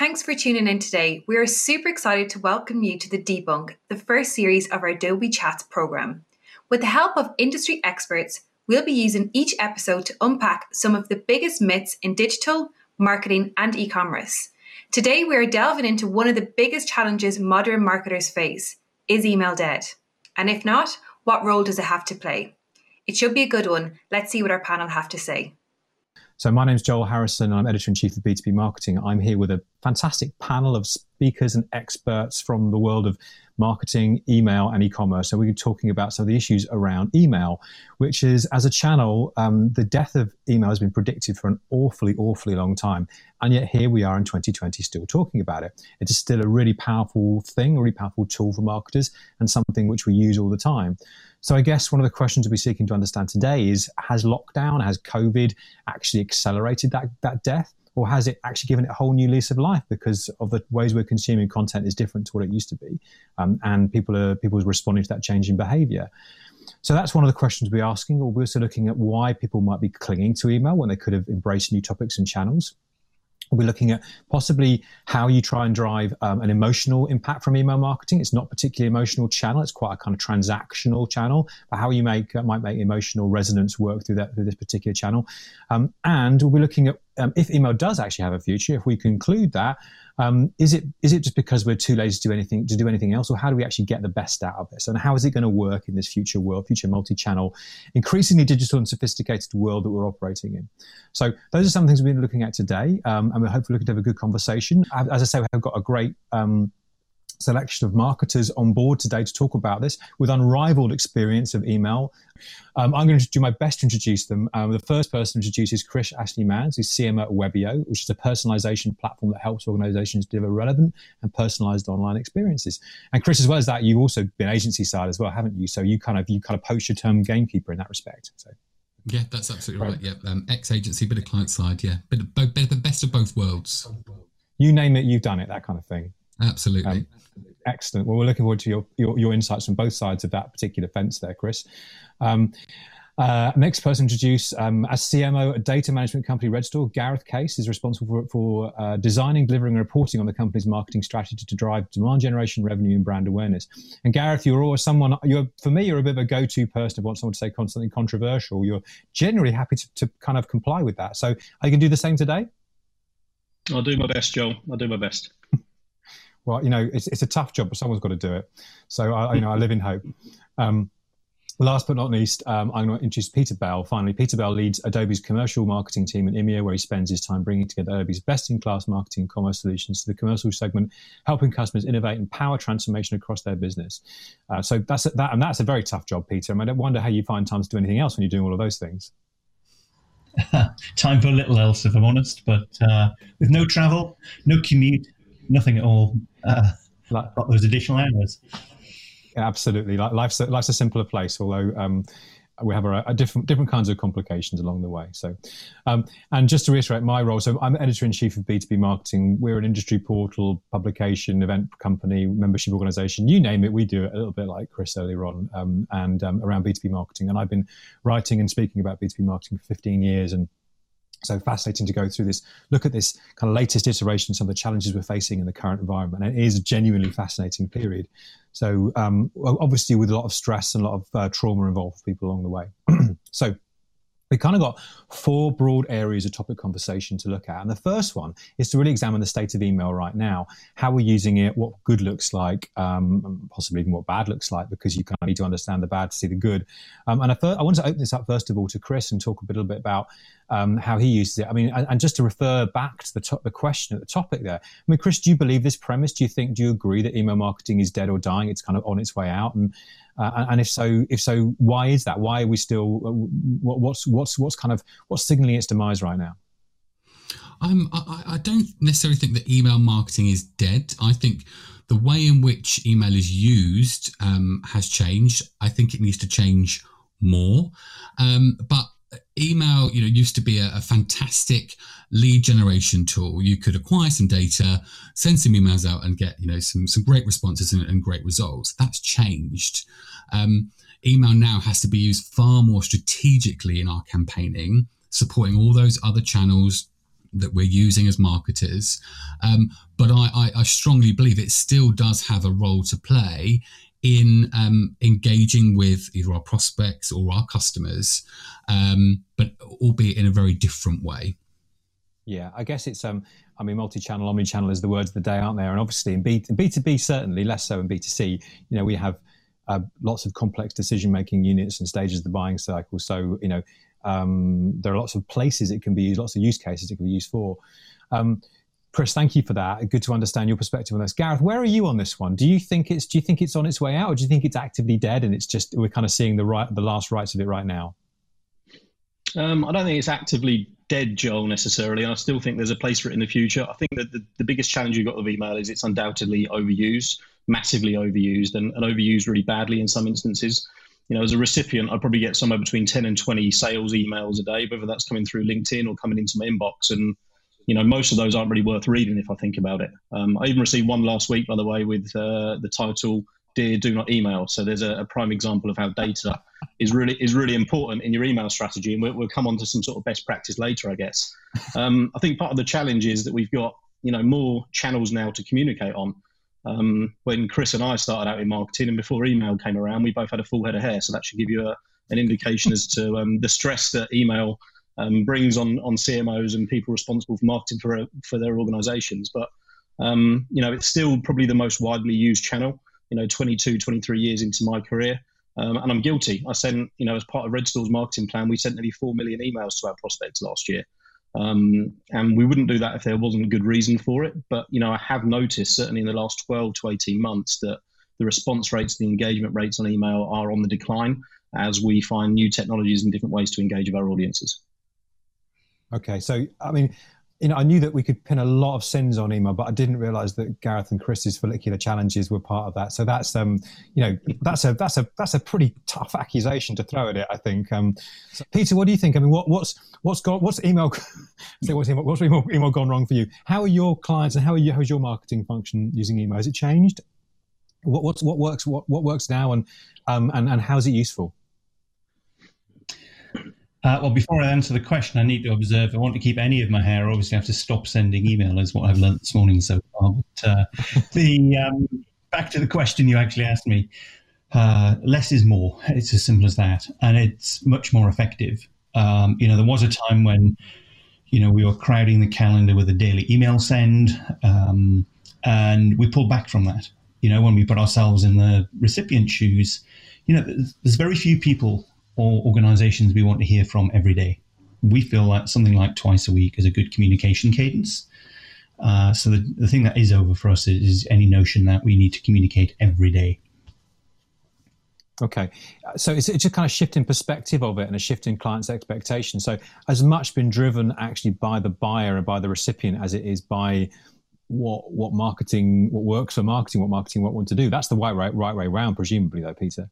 thanks for tuning in today. We are super excited to welcome you to the Debunk, the first series of our Adobe Chats program. With the help of industry experts, we'll be using each episode to unpack some of the biggest myths in digital, marketing, and e commerce. Today, we are delving into one of the biggest challenges modern marketers face is email dead? And if not, what role does it have to play? It should be a good one. Let's see what our panel have to say. So, my name is Joel Harrison. I'm editor in chief of B2B Marketing. I'm here with a fantastic panel of speakers and experts from the world of marketing, email, and e-commerce. So we're talking about some of the issues around email, which is as a channel, um, the death of email has been predicted for an awfully, awfully long time, and yet here we are in 2020 still talking about it. It is still a really powerful thing, a really powerful tool for marketers, and something which we use all the time. So I guess one of the questions we're seeking to understand today is: Has lockdown, has COVID actually accelerated that that death? Or has it actually given it a whole new lease of life because of the ways we're consuming content is different to what it used to be, um, and people are people are responding to that change in behaviour. So that's one of the questions we're asking, or we're also looking at why people might be clinging to email when they could have embraced new topics and channels. We're looking at possibly how you try and drive um, an emotional impact from email marketing. It's not particularly emotional channel; it's quite a kind of transactional channel. But how you make uh, might make emotional resonance work through that through this particular channel. Um, and we'll be looking at um, if email does actually have a future. If we conclude that, um, is it is it just because we're too lazy to do anything to do anything else, or how do we actually get the best out of this? And how is it going to work in this future world, future multi-channel, increasingly digital and sophisticated world that we're operating in? So those are some things we've been looking at today, um, and we're hopefully looking to have a good conversation. As I say, we've got a great um, selection of marketers on board today to talk about this with unrivaled experience of email. Um, I'm going to do my best to introduce them. Um, the first person to introduce is Chris Ashley Mans, who's CMO at Webeo, which is a personalization platform that helps organizations deliver relevant and personalized online experiences. And Chris, as well as that, you've also been agency side as well, haven't you? So you kind of you kind of post your term gamekeeper in that respect. So. Yeah, that's absolutely right. right. Yeah, um, ex agency, bit of client side. Yeah, bit of bit of the best of both worlds. You name it, you've done it. That kind of thing. Absolutely. Um, excellent. Well, we're looking forward to your, your, your, insights from both sides of that particular fence there, Chris. Um, uh, next person to introduce um, as CMO at data management company Redstor, Gareth Case is responsible for, for uh, designing, delivering, and reporting on the company's marketing strategy to drive demand generation, revenue, and brand awareness. And Gareth, you're always someone. You're for me, you're a bit of a go-to person if want someone to say constantly controversial. You're generally happy to, to kind of comply with that. So, are you going to do the same today? I'll do my best, Joel. I'll do my best well, you know, it's, it's a tough job, but someone's got to do it. So, I, you know, I live in hope. Um, last but not least, um, I'm going to introduce Peter Bell. Finally, Peter Bell leads Adobe's commercial marketing team in EMEA, where he spends his time bringing together Adobe's best-in-class marketing and commerce solutions to the commercial segment, helping customers innovate and power transformation across their business. Uh, so that's that, and that's a very tough job, Peter. I, mean, I wonder how you find time to do anything else when you're doing all of those things. time for a little else, if I'm honest, but uh, with no travel, no commute, nothing at all. Uh, like, got those additional hours. Absolutely, life's a, life's a simpler place. Although um, we have a, a, different different kinds of complications along the way. So, um, and just to reiterate my role, so I'm editor in chief of B2B Marketing. We're an industry portal, publication, event company, membership organization. You name it, we do it a little bit like Chris earlier on, um, and um, around B2B marketing. And I've been writing and speaking about B2B marketing for 15 years, and so fascinating to go through this, look at this kind of latest iteration, some of the challenges we're facing in the current environment. And it is a genuinely fascinating period. So um, obviously with a lot of stress and a lot of uh, trauma involved for people along the way. so we kind of got four broad areas of topic conversation to look at. And the first one is to really examine the state of email right now, how we're using it, what good looks like, um, possibly even what bad looks like, because you kind of need to understand the bad to see the good. Um, and I, I want to open this up first of all to Chris and talk a little bit about um, how he uses it. I mean, and, and just to refer back to the, to- the question at the topic there. I mean, Chris, do you believe this premise? Do you think, do you agree that email marketing is dead or dying? It's kind of on its way out, and uh, and if so, if so, why is that? Why are we still? Uh, what's what's what's kind of what's signaling its demise right now? Um, I, I don't necessarily think that email marketing is dead. I think the way in which email is used um, has changed. I think it needs to change more. Um, but email you know used to be a, a, fantastic lead generation tool. You could acquire some data send some emails out and get you know some some great responses and, and great results. That's changed. Um, email now has to be used far more strategically in our campaigning supporting all those other channels that we're using as marketers. Um, but I, I, I, strongly believe it still does have a role to play in um, engaging with either our prospects or our customers, um, but albeit in a very different way. Yeah, I guess it's um, I mean, multi-channel, omni-channel is the words of the day, aren't there? And obviously, in B two B certainly less so in B two C. You know, we have uh, lots of complex decision-making units and stages of the buying cycle. So you know, um, there are lots of places it can be used, lots of use cases it can be used for. Um, Chris, thank you for that. Good to understand your perspective on this. Gareth, where are you on this one? Do you think it's do you think it's on its way out, or do you think it's actively dead and it's just we're kind of seeing the right the last rites of it right now? Um, I don't think it's actively dead, Joel, necessarily. I still think there's a place for it in the future. I think that the, the biggest challenge you've got with email is it's undoubtedly overused, massively overused, and, and overused really badly in some instances you know, as a recipient, I probably get somewhere between 10 and 20 sales emails a day, whether that's coming through LinkedIn or coming into my inbox. And, you know, most of those aren't really worth reading if I think about it. Um, I even received one last week, by the way, with uh, the title, Dear Do Not Email. So there's a, a, prime example of how data is really is really important in your email strategy. And we'll, we'll come on to some sort of best practice later, I guess. Um, I think part of the challenge is that we've got, you know, more channels now to communicate on. Um, when Chris and I started out in marketing, and before email came around, we both had a full head of hair. So that should give you a, an indication as to um, the stress that email um, brings on on CMOs and people responsible for marketing for for their organisations. But um, you know, it's still probably the most widely used channel. You know, 22, 23 years into my career, um, and I'm guilty. I sent, you know, as part of Redstor's marketing plan, we sent nearly four million emails to our prospects last year. Um, and we wouldn't do that if there wasn't a good reason for it. But you know, I have noticed certainly in the last 12 to 18 months that the response rates, the engagement rates on email are on the decline as we find new technologies and different ways to engage with our audiences. Okay, so I mean, you know, I knew that we could pin a lot of sins on email, but I didn't realise that Gareth and Chris's follicular challenges were part of that. So that's, um, you know, that's a that's a that's a pretty tough accusation to throw at it. I think. Um, so Peter, what do you think? I mean, what, what's what's got what's email? say what's email? What's email, email gone wrong for you? How are your clients and how are you? How's your marketing function using email? Has it changed? What what's, what works? What what works now? And um, and and how's it useful? Uh, well, before I answer the question, I need to observe. I want to keep any of my hair. Obviously, I have to stop sending email, is what I've learned this morning so far. But uh, the um, back to the question you actually asked me. Uh, less is more. It's as simple as that, and it's much more effective. Um, you know, there was a time when, you know, we were crowding the calendar with a daily email send, um, and we pulled back from that. You know, when we put ourselves in the recipient shoes, you know, there's very few people or organizations we want to hear from every day. We feel like something like twice a week is a good communication cadence. Uh, so the, the thing that is over for us is, is any notion that we need to communicate every day. Okay, so it's, it's a kind of shift in perspective of it and a shift in clients' expectations. So as much been driven actually by the buyer and by the recipient as it is by what what marketing what works for marketing, what marketing what want to do. That's the right right right way around, presumably, though, Peter.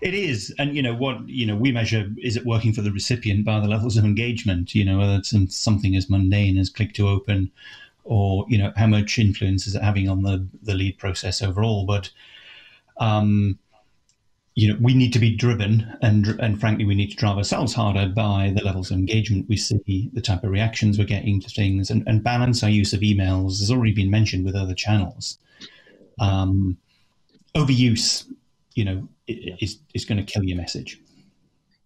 It is, and you know what you know we measure is it working for the recipient by the levels of engagement. You know whether it's something as mundane as click to open, or you know how much influence is it having on the the lead process overall. But um, you know we need to be driven, and and frankly we need to drive ourselves harder by the levels of engagement we see, the type of reactions we're getting to things, and, and balance our use of emails. Has already been mentioned with other channels. Um, overuse you know, is, is going to kill your message.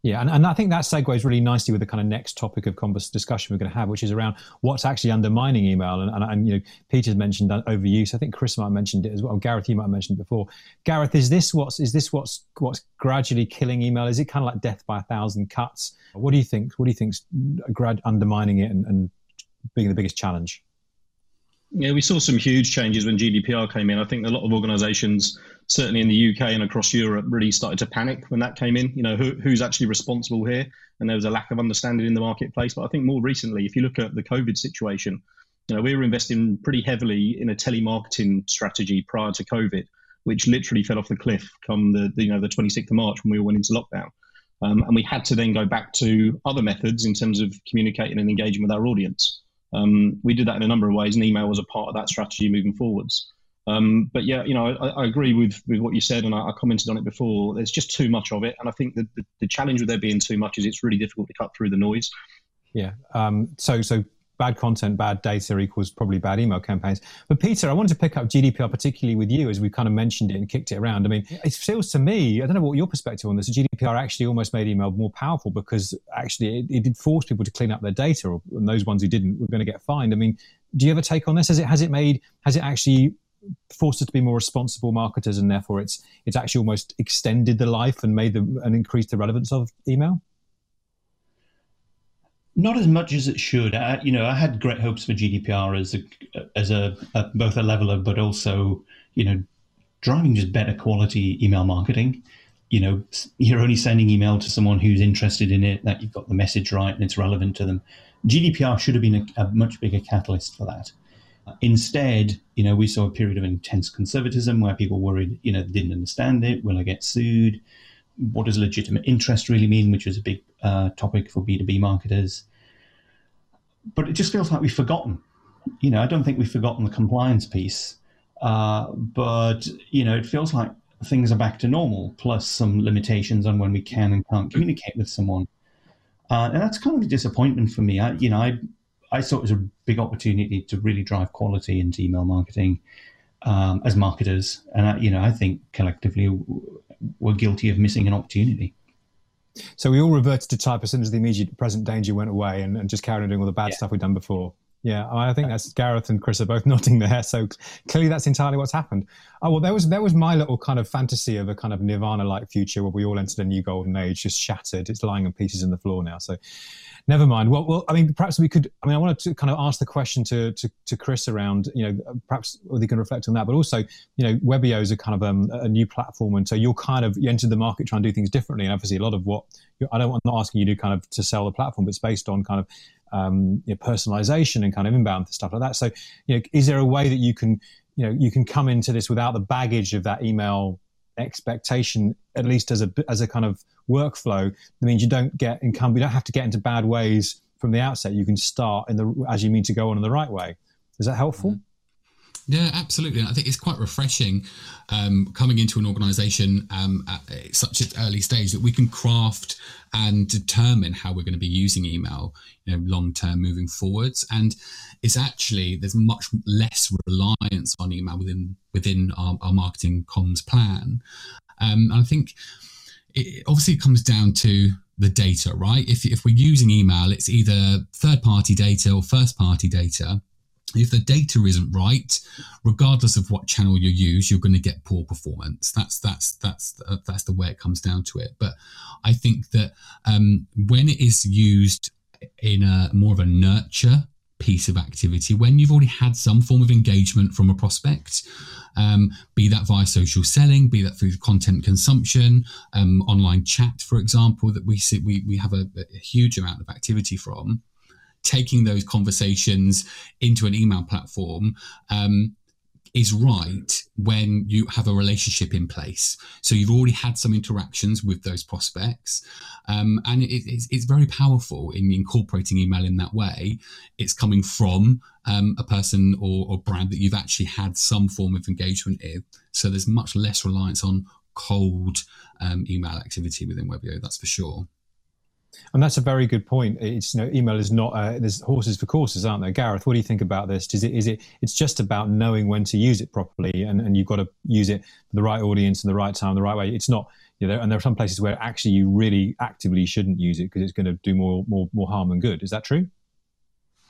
Yeah, and, and I think that segues really nicely with the kind of next topic of converse discussion we're going to have, which is around what's actually undermining email. And, and, and, you know, Peter's mentioned overuse. I think Chris might have mentioned it as well. Gareth, you might have mentioned it before. Gareth, is this what's is this what's what's gradually killing email? Is it kind of like death by a thousand cuts? What do you think? What do you think's grad undermining it and, and being the biggest challenge? Yeah, we saw some huge changes when GDPR came in. I think a lot of organisations, certainly in the UK and across Europe, really started to panic when that came in. You know, who, who's actually responsible here? And there was a lack of understanding in the marketplace. But I think more recently, if you look at the COVID situation, you know, we were investing pretty heavily in a telemarketing strategy prior to COVID, which literally fell off the cliff come the, the you know the 26th of March when we all went into lockdown. Um, and we had to then go back to other methods in terms of communicating and engaging with our audience. Um, we did that in a number of ways, and email was a part of that strategy moving forwards. Um, but yeah, you know, I, I, agree with, with what you said, and I, I, commented on it before. There's just too much of it, and I think that the, the, challenge with there being too much is it's really difficult to cut through the noise. Yeah. Um, so so bad content, bad data equals probably bad email campaigns. But Peter, I wanted to pick up GDPR particularly with you as we kind of mentioned it and kicked it around. I mean, it feels to me, I don't know what your perspective on this, GDPR actually almost made email more powerful because actually it, it did force people to clean up their data, and those ones who didn't were going to get fined. I mean, do you ever take on this? Has it has it made has it actually forced us to be more responsible marketers, and therefore it's it's actually almost extended the life and made the and increased the relevance of email? Not as much as it should. I, you know, I had great hopes for GDPR as a as a, a both a leveler, but also you know driving just better quality email marketing. You know, you're only sending email to someone who's interested in it, that you've got the message right and it's relevant to them. GDPR should have been a, a much bigger catalyst for that. Instead, you know, we saw a period of intense conservatism where people worried, you know, didn't understand it. Will I get sued? What does legitimate interest really mean? Which was a big uh, topic for B2B marketers. But it just feels like we've forgotten. You know, I don't think we've forgotten the compliance piece. Uh, but, you know, it feels like things are back to normal, plus some limitations on when we can and can't communicate with someone. Uh, and that's kind of a disappointment for me. I, you know, I I saw it as a big opportunity to really drive quality into email marketing um, as marketers, and I, you know, I think collectively we're guilty of missing an opportunity. So we all reverted to type as soon as the immediate present danger went away, and, and just carried on doing all the bad yeah. stuff we'd done before. Yeah, I think that's Gareth and Chris are both nodding there. So clearly, that's entirely what's happened. Oh well, there was there was my little kind of fantasy of a kind of Nirvana-like future where we all entered a new golden age, just shattered. It's lying in pieces in the floor now. So never mind. Well, well, I mean, perhaps we could. I mean, I wanted to kind of ask the question to to, to Chris around, you know, perhaps they can reflect on that, but also, you know, Webeo is a kind of um, a new platform, and so you're kind of you entered the market trying to do things differently, and obviously a lot of what I don't. I'm not asking you to kind of to sell the platform, but it's based on kind of um, you know, personalization and kind of inbound stuff like that. So, you know, is there a way that you can, you know, you can come into this without the baggage of that email expectation, at least as a as a kind of workflow? That means you don't get income. You don't have to get into bad ways from the outset. You can start in the as you mean to go on in the right way. Is that helpful? Mm-hmm. Yeah, absolutely. And I think it's quite refreshing um, coming into an organisation um, at such an early stage that we can craft and determine how we're going to be using email, you know, long term moving forwards. And it's actually there's much less reliance on email within within our, our marketing comms plan. Um, and I think it obviously comes down to the data, right? If if we're using email, it's either third party data or first party data if the data isn't right, regardless of what channel you use, you're going to get poor performance. That's that's that's that's the way it comes down to it. But I think that um, when it is used in a more of a nurture piece of activity, when you've already had some form of engagement from a prospect, um, be that via social selling, be that through content consumption, um, online chat, for example, that we see we we have a, a huge amount of activity from taking those conversations into an email platform um, is right when you have a relationship in place. So you've already had some interactions with those prospects, um, and it, it's, it's, very powerful in incorporating email in that way. It's coming from um, a person or, or brand that you've actually had some form of engagement with. So there's much less reliance on cold um, email activity within Webeo. That's for sure. And that's a very good point. It's you know, email is not uh, there's horses for courses, aren't there? Gareth, what do you think about this? Is it is it it's just about knowing when to use it properly, and, and you've got to use it for the right audience and the right time, the right way. It's not you know, and there are some places where actually you really actively shouldn't use it because it's going to do more more more harm than good. Is that true?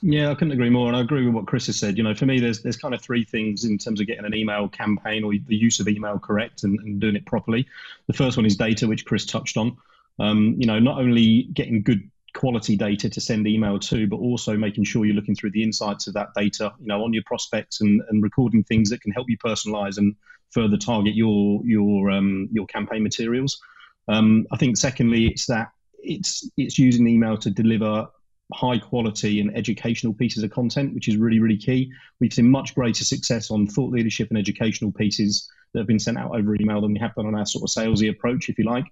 Yeah, I couldn't agree more, and I agree with what Chris has said. You know, for me, there's there's kind of three things in terms of getting an email campaign or the use of email correct and, and doing it properly. The first one is data, which Chris touched on um, you know, not only getting good quality data to send email to, but also making sure you're looking through the insights of that data, you know, on your prospects and, and recording things that can help you personalize and further target your your um, your campaign materials. Um, I think secondly, it's that it's it's using email to deliver high quality and educational pieces of content, which is really really key. We've seen much greater success on thought leadership and educational pieces that have been sent out over email than we have done on our sort of salesy approach, if you like.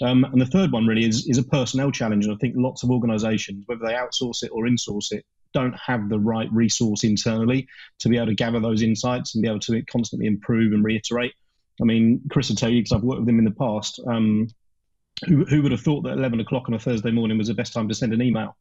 Um, and the third one really is, is a personnel challenge. And I think lots of organizations, whether they outsource it or insource it, don't have the right resource internally to be able to gather those insights and be able to constantly improve and reiterate. I mean, Chris will tell you because I've worked with him in the past. Um, who, who would have thought that 11 o'clock on a Thursday morning was the best time to send an email?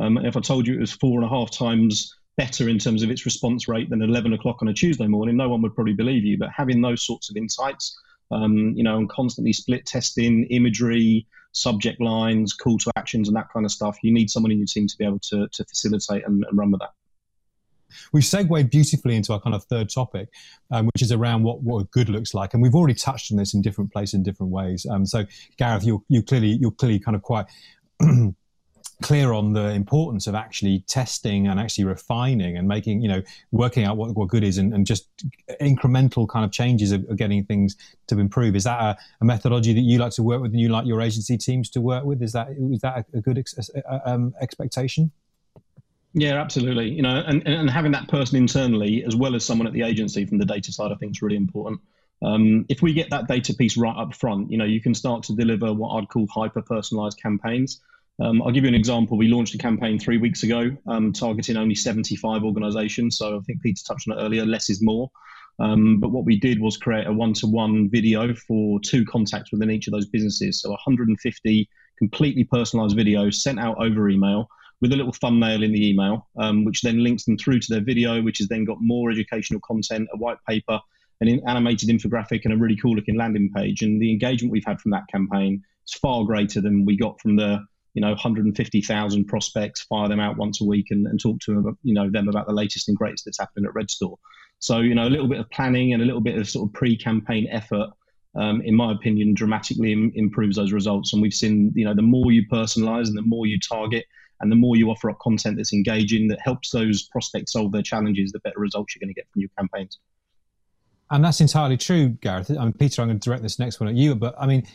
Um, if I told you it was four and a half times better in terms of its response rate than 11 o'clock on a Tuesday morning, no one would probably believe you. But having those sorts of insights, um, you know, and constantly split testing, imagery, subject lines, call to actions, and that kind of stuff, you need someone in your team to be able to, to facilitate and, and run with that. We've segued beautifully into our kind of third topic, um, which is around what, what good looks like, and we've already touched on this in different places in different ways. Um, so, Gareth, you're, you clearly you're clearly kind of quite clear on the importance of actually testing and actually refining and making, you know, working out what, what good is and, and just incremental kind of changes of, of, getting things to improve. Is that a, a, methodology that you like to work with and you like your agency teams to work with? Is that is that a, good ex, um, expectation? Yeah, absolutely. You know, and, and having that person internally as well as someone at the agency from the data side, I think is really important. Um, if we get that data piece right up front, you know, you can start to deliver what I'd call hyper personalized campaigns. Um, I'll give you an example. We launched a campaign three weeks ago, um, targeting only 75 organizations. So I think Peter touched on it earlier less is more. Um, but what we did was create a one to one video for two contacts within each of those businesses. So 150 completely personalized videos sent out over email with a little thumbnail in the email, um, which then links them through to their video, which has then got more educational content, a white paper, an animated infographic, and a really cool looking landing page. And the engagement we've had from that campaign is far greater than we got from the you know 150,000 prospects, fire them out once a week, and, and talk to them, you know them about the latest and greatest that's happening at Redstor. So you know a little bit of planning and a little bit of sort of pre-campaign effort, um, in my opinion, dramatically Im- improves those results. And we've seen you know the more you personalize and the more you target and the more you offer up content that's engaging that helps those prospects solve their challenges, the better results you're going to get from your campaigns. And that's entirely true, Gareth. I mean, Peter, I'm going to direct this next one at you, but I mean,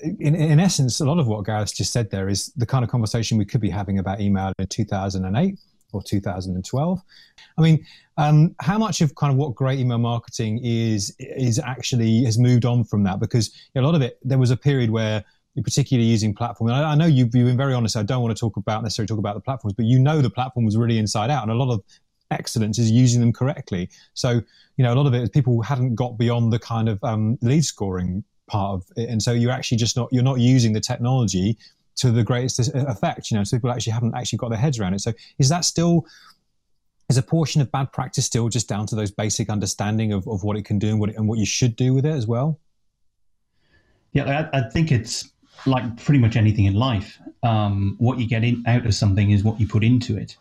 in, in essence, a lot of what Gareth just said there is the kind of conversation we could be having about email in 2008 or 2012. I mean, um, how much of kind of what great email marketing is is actually has moved on from that? Because a lot of it, there was a period where particularly using platform. And I, I know you've, you've been very honest. I don't want to talk about necessarily talk about the platforms, but you know the platform was really inside out, and a lot of excellence is using them correctly. So you know, a lot of it is people hadn't got beyond the kind of um, lead scoring part of it, and so you're actually just not you're not using the technology to the greatest effect. You know, so people actually haven't actually got their heads around it. So is that still is a portion of bad practice still just down to those basic understanding of, of what it can do and what, it, and what you should do with it as well? Yeah, I, I think it's like pretty much anything in life. Um, what you get in, out of something is what you put into it.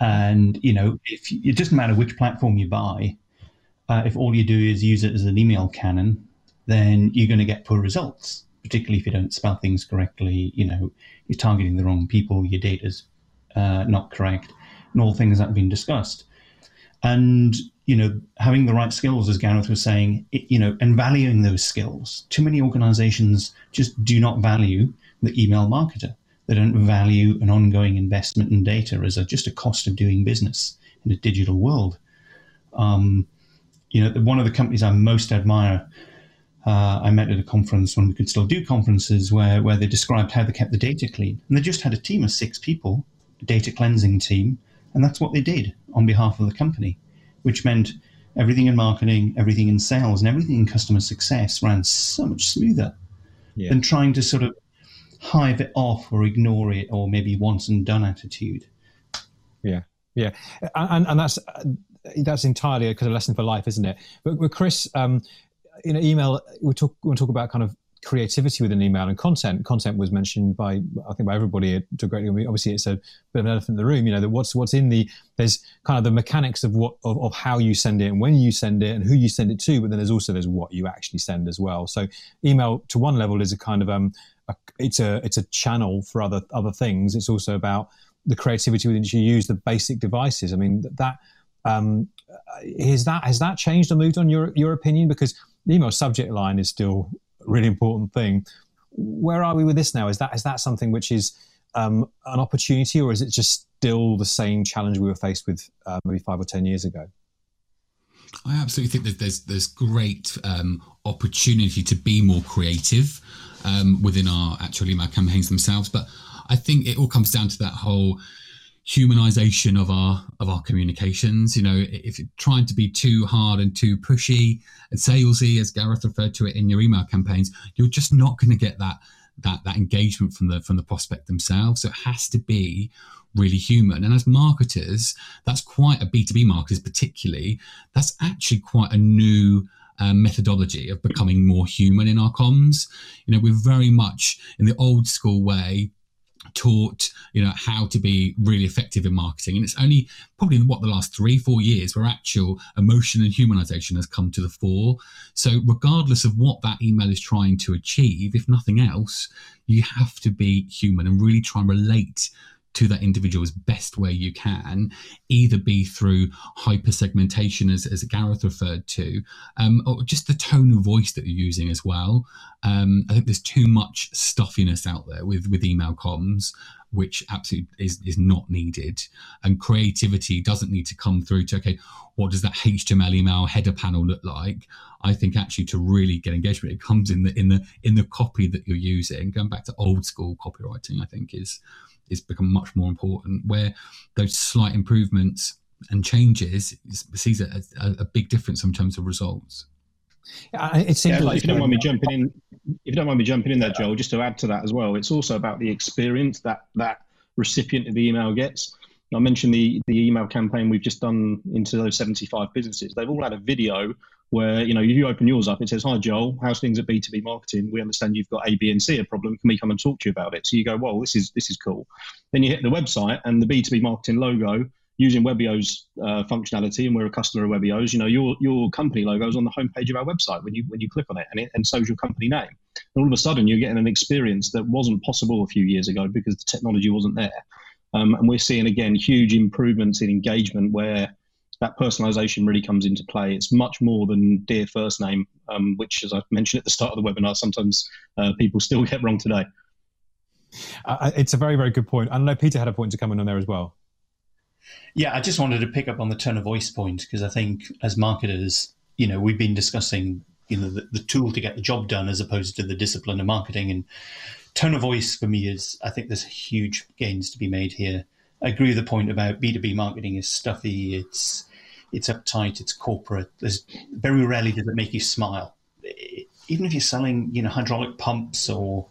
And, you know, if it doesn't matter which platform you buy, uh, if all you do is use it as an email cannon, then you're going to get poor results, particularly if you don't spell things correctly. You know, you're targeting the wrong people, your data's uh, not correct, and all things that have been discussed. And, you know, having the right skills, as Gareth was saying, it, you know, and valuing those skills. Too many organizations just do not value the email marketer. They don't value an ongoing investment in data as a, just a cost of doing business in a digital world. Um, you know, one of the companies I most admire uh, I met at a conference when we could still do conferences where, where they described how they kept the data clean. And they just had a team of six people, a data cleansing team, and that's what they did on behalf of the company, which meant everything in marketing, everything in sales, and everything in customer success ran so much smoother yeah. than trying to sort of hive it off or ignore it or maybe once and done attitude. Yeah, yeah, and and that's that's entirely a kind of lesson for life, isn't it? But, but Chris, um, you know, email. We talk we talk about kind of creativity within email and content. Content was mentioned by I think by everybody to a great degree. Obviously, it's a bit of an elephant in the room. You know that what's what's in the there's kind of the mechanics of what of, of how you send it and when you send it and who you send it to. But then there's also there's what you actually send as well. So email to one level is a kind of um a, it's a it's a channel for other other things. It's also about the creativity with which you use the basic devices. I mean that um, is that has that changed or moved on your your opinion because the email subject line is still a really important thing. Where are we with this now? Is that is that something which is um, an opportunity, or is it just still the same challenge we were faced with uh, maybe five or ten years ago? I absolutely think that there's there's great um, opportunity to be more creative um, within our actual email campaigns themselves, but I think it all comes down to that whole humanization of our of our communications. You know, if you're trying to be too hard and too pushy and salesy, as Gareth referred to it in your email campaigns, you're just not going to get that that that engagement from the from the prospect themselves. So it has to be really human. And as marketers, that's quite a B2B marketers particularly, that's actually quite a new um, methodology of becoming more human in our comms. You know, we're very much in the old school way taught you know how to be really effective in marketing. And it's only probably in what the last three four years where actual emotion and humanization has come to the fore. So regardless of what that email is trying to achieve if nothing else you have to be human and really try and relate to that individual as best way you can, either be through hyper segmentation, as, as Gareth referred to, um, or just the tone of voice that you're using as well. Um, I think there's too much stuffiness out there with, with email comms, which absolutely is, is not needed. And creativity doesn't need to come through to, okay, what does that HTML email header panel look like? I think actually to really get engagement, it comes in the in the in the copy that you're using. Going back to old school copywriting, I think is is become much more important. Where those slight improvements and changes sees a, a, a big difference in terms of results. Yeah, it seems yeah, like if you don't mind me jumping in, if you don't mind me jumping in there, Joel, just to add to that as well, it's also about the experience that that recipient of the email gets. I mentioned the the email campaign we've just done into those 75 businesses. They've all had a video where you know you open yours up, it says, "Hi Joel, how's things at B2B marketing? We understand you've got A, B, and C a problem. Can we come and talk to you about it?" So you go, "Well, this is this is cool." Then you hit the website and the B2B marketing logo using Webeo's uh, functionality, and we're a customer of Webeo's. You know, your your company logo is on the homepage of our website when you when you click on it, and it and so's your company name. And all of a sudden, you're getting an experience that wasn't possible a few years ago because the technology wasn't there. Um, and we're seeing again huge improvements in engagement where that personalization really comes into play. It's much more than dear first name, um, which, as I mentioned at the start of the webinar, sometimes uh, people still get wrong today. Uh, it's a very, very good point. I know Peter had a point to come in on there as well. Yeah, I just wanted to pick up on the tone of voice point because I think as marketers, you know, we've been discussing, you know, the, the tool to get the job done as opposed to the discipline of marketing. And tone of voice for me is, I think there's huge gains to be made here. I agree with the point about B2B marketing is stuffy, it's it's uptight, it's corporate. There's very rarely does it make you smile. Even if you're selling, you know, hydraulic pumps or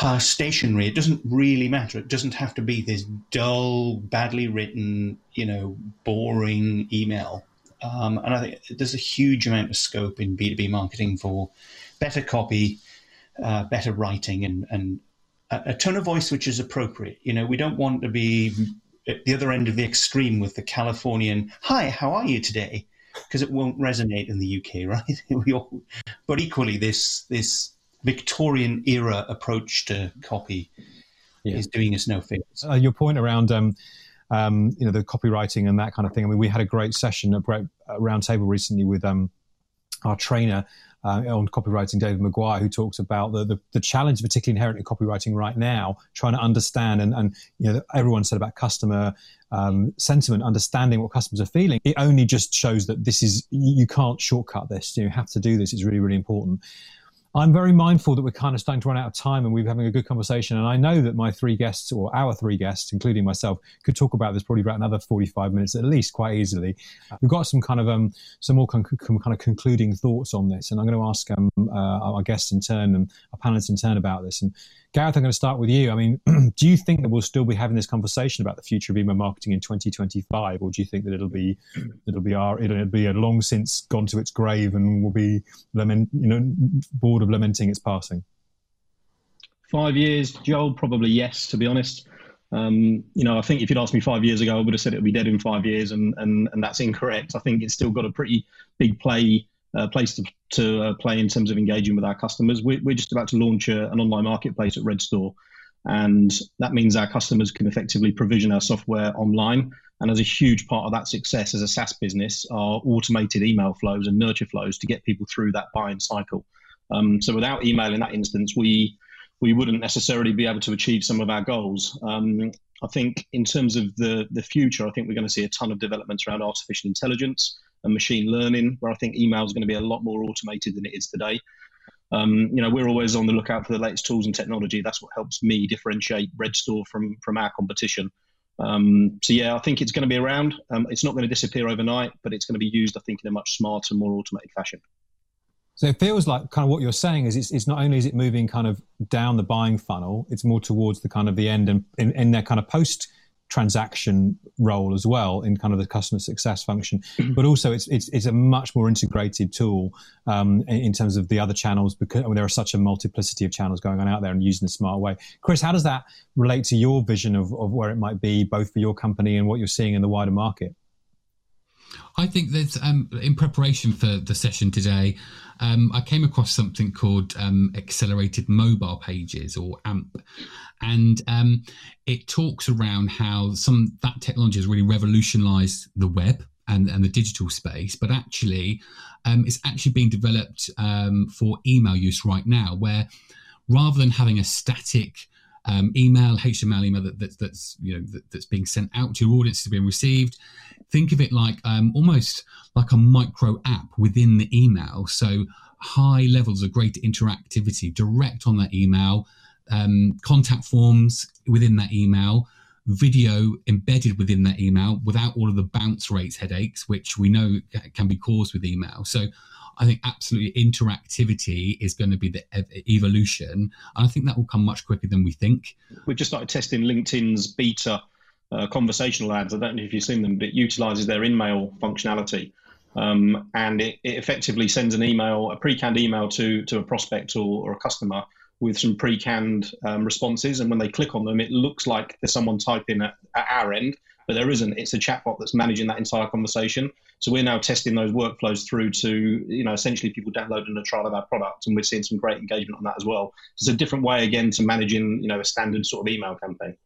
uh, stationery, it doesn't really matter. It doesn't have to be this dull, badly written, you know, boring email. Um, and I think there's a huge amount of scope in B2B marketing for better copy, uh, better writing, and, and a tone of voice which is appropriate. You know, we don't want to be at the other end of the extreme with the Californian, hi, how are you today? Because it won't resonate in the UK, right? all, but equally, this this Victorian era approach to copy yeah. is doing us no favors. Uh, your point around um, um, you know the copywriting and that kind of thing. I mean, we had a great session, a great roundtable recently with um, our trainer uh, on copywriting, David Maguire, who talks about the, the, the, challenge, particularly inherent in copywriting right now, trying to understand and, and you know everyone said about customer um, sentiment, understanding what customers are feeling. It only just shows that this is you can't shortcut this. You have to do this. It's really really important. I'm very mindful that we're kind of starting to run out of time and we're having a good conversation. And I know that my three guests, or our three guests, including myself, could talk about this probably about another 45 minutes at least, quite easily. We've got some kind of um, some more con- kind of concluding thoughts on this, and I'm going to ask um, uh, our guests in turn and our panelists in turn about this. And Gareth, I'm going to start with you. I mean, do you think that we'll still be having this conversation about the future of email marketing in 2025, or do you think that it'll be it'll be our it'll be a long since gone to its grave and we'll be lament, you know bored of lamenting its passing? Five years, Joel, probably yes. To be honest, um, you know, I think if you'd asked me five years ago, I would have said it would be dead in five years, and and and that's incorrect. I think it's still got a pretty big play uh, place to, to uh, play in terms of engaging with our customers. We're, we're just about to launch a, an online marketplace at Redstor, and that means our customers can effectively provision our software online. And as a huge part of that success as a SaaS business are automated email flows and nurture flows to get people through that buying cycle. Um, so without email in that instance, we we wouldn't necessarily be able to achieve some of our goals. Um, I think in terms of the the future, I think we're going to see a ton of developments around artificial intelligence and machine learning, where I think email is going to be a lot more automated than it is today. Um, you know, we're always on the lookout for the latest tools and technology. That's what helps me differentiate Redstor from from our competition. Um, so yeah, I think it's going to be around. Um, it's not going to disappear overnight, but it's going to be used, I think, in a much smarter, more automated fashion. So it feels like kind of what you're saying is it's, it's not only is it moving kind of down the buying funnel, it's more towards the kind of the end and in, in their kind of post transaction role as well in kind of the customer success function. but also it's, it's, it's a much more integrated tool um, in, in, terms of the other channels because I mean, there are such a multiplicity of channels going on out there and using a smart way. Chris, how does that relate to your vision of, of where it might be both for your company and what you're seeing in the wider market? I think there's um, in preparation for the session today, um, I came across something called um, accelerated mobile pages or AMP, and um, it talks around how some that technology has really revolutionised the web and, and the digital space, but actually, um, it's actually being developed um, for email use right now, where rather than having a static email, HTML email that, that, that's you know that, that's being sent out to your audience is being received. Think of it like um, almost like a micro app within the email. So high levels of greater interactivity direct on that email, um, contact forms within that email, video embedded within that email without all of the bounce rates headaches, which we know can be caused with email. So I think absolutely interactivity is going to be the evolution. And I think that will come much quicker than we think. We've just started testing LinkedIn's beta uh, conversational ads. I don't know if you've seen them, but it utilizes their in-mail functionality. Um, and it, it, effectively sends an email, a pre-canned email to, to a prospect or, or a customer with some pre-canned um, responses. And when they click on them, it looks like there's someone typing at, at our end, but there isn't. It's a chatbot that's managing that entire conversation. So we're now testing those workflows through to, you know, essentially people downloading a trial of our product, and we're seeing some great engagement on that as well. So it's a different way again to managing, you know, a standard sort of email campaign.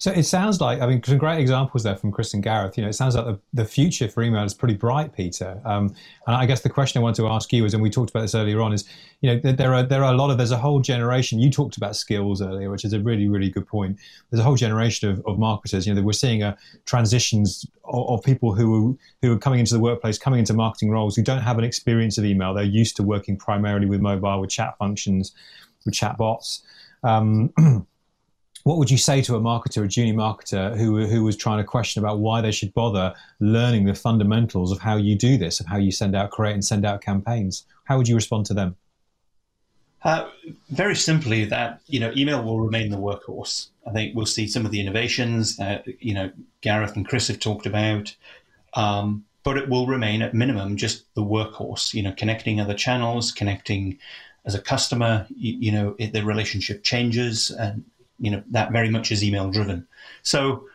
So it sounds like, I mean, some great examples there from Chris and Gareth. You know, it sounds like the, the future for email is pretty bright, Peter. Um, and I guess the question I want to ask you is, and we talked about this earlier on, is, you know, there are there are a lot of there's a whole generation. You talked about skills earlier, which is a really really good point. There's a whole generation of, of marketers. You know, we're seeing a transitions of, of people who who are coming into the workplace, coming into marketing roles, who don't have an experience of email. They're used to working primarily with mobile, with chat functions, with chat bots. Um, what would you say to a marketer, a junior marketer who, who was trying to question about why they should bother learning the fundamentals of how you do this, of how you send out, create and send out campaigns? How would you respond to them? Uh, very simply, that you know, email will remain the workhorse. I think we'll see some of the innovations that you know Gareth and Chris have talked about, um, but it will remain at minimum just the workhorse. You know, connecting other channels, connecting as a customer. You, you know, it, the relationship changes, and you know that very much is email driven. So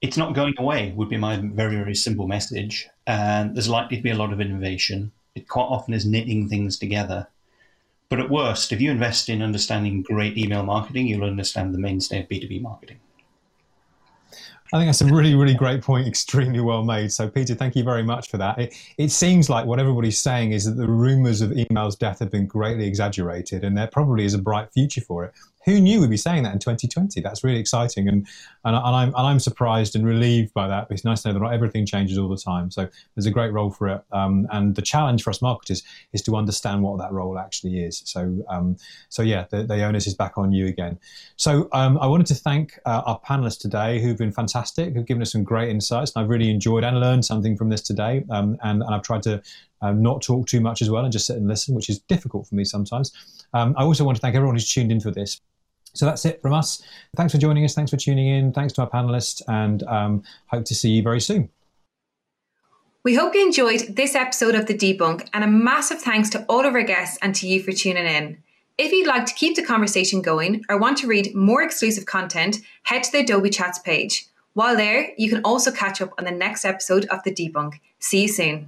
it's not going away would be my very very simple message. And there's likely to be a lot of innovation. It quite often is knitting things together. But at worst, if you invest in understanding great email marketing, you'll understand the mainstay of B2B marketing. I think that's a really, really great point. Extremely well made. So, Peter, thank you very much for that. It, it seems like what everybody's saying is that the rumors of email's death have been greatly exaggerated, and there probably is a bright future for it who knew we'd be saying that in 2020? That's really exciting, and and, and I'm and I'm surprised and relieved by that. It's nice to know that not everything changes all the time. So there's a great role for it, um, and the challenge for us marketers is to understand what that role actually is. So um, so yeah, the, the onus is back on you again. So um, I wanted to thank uh, our panelists today, who've been fantastic, who've given us some great insights, and I've really enjoyed and learned something from this today. Um, and, and I've tried to um, not talk too much as well and just sit and listen, which is difficult for me sometimes. Um, I also want to thank everyone who's tuned in for this. So that's it from us. Thanks for joining us. Thanks for tuning in. Thanks to our panelists, and um, hope to see you very soon. We hope you enjoyed this episode of The Debunk, and a massive thanks to all of our guests and to you for tuning in. If you'd like to keep the conversation going or want to read more exclusive content, head to the Adobe Chats page. While there, you can also catch up on the next episode of The Debunk. See you soon.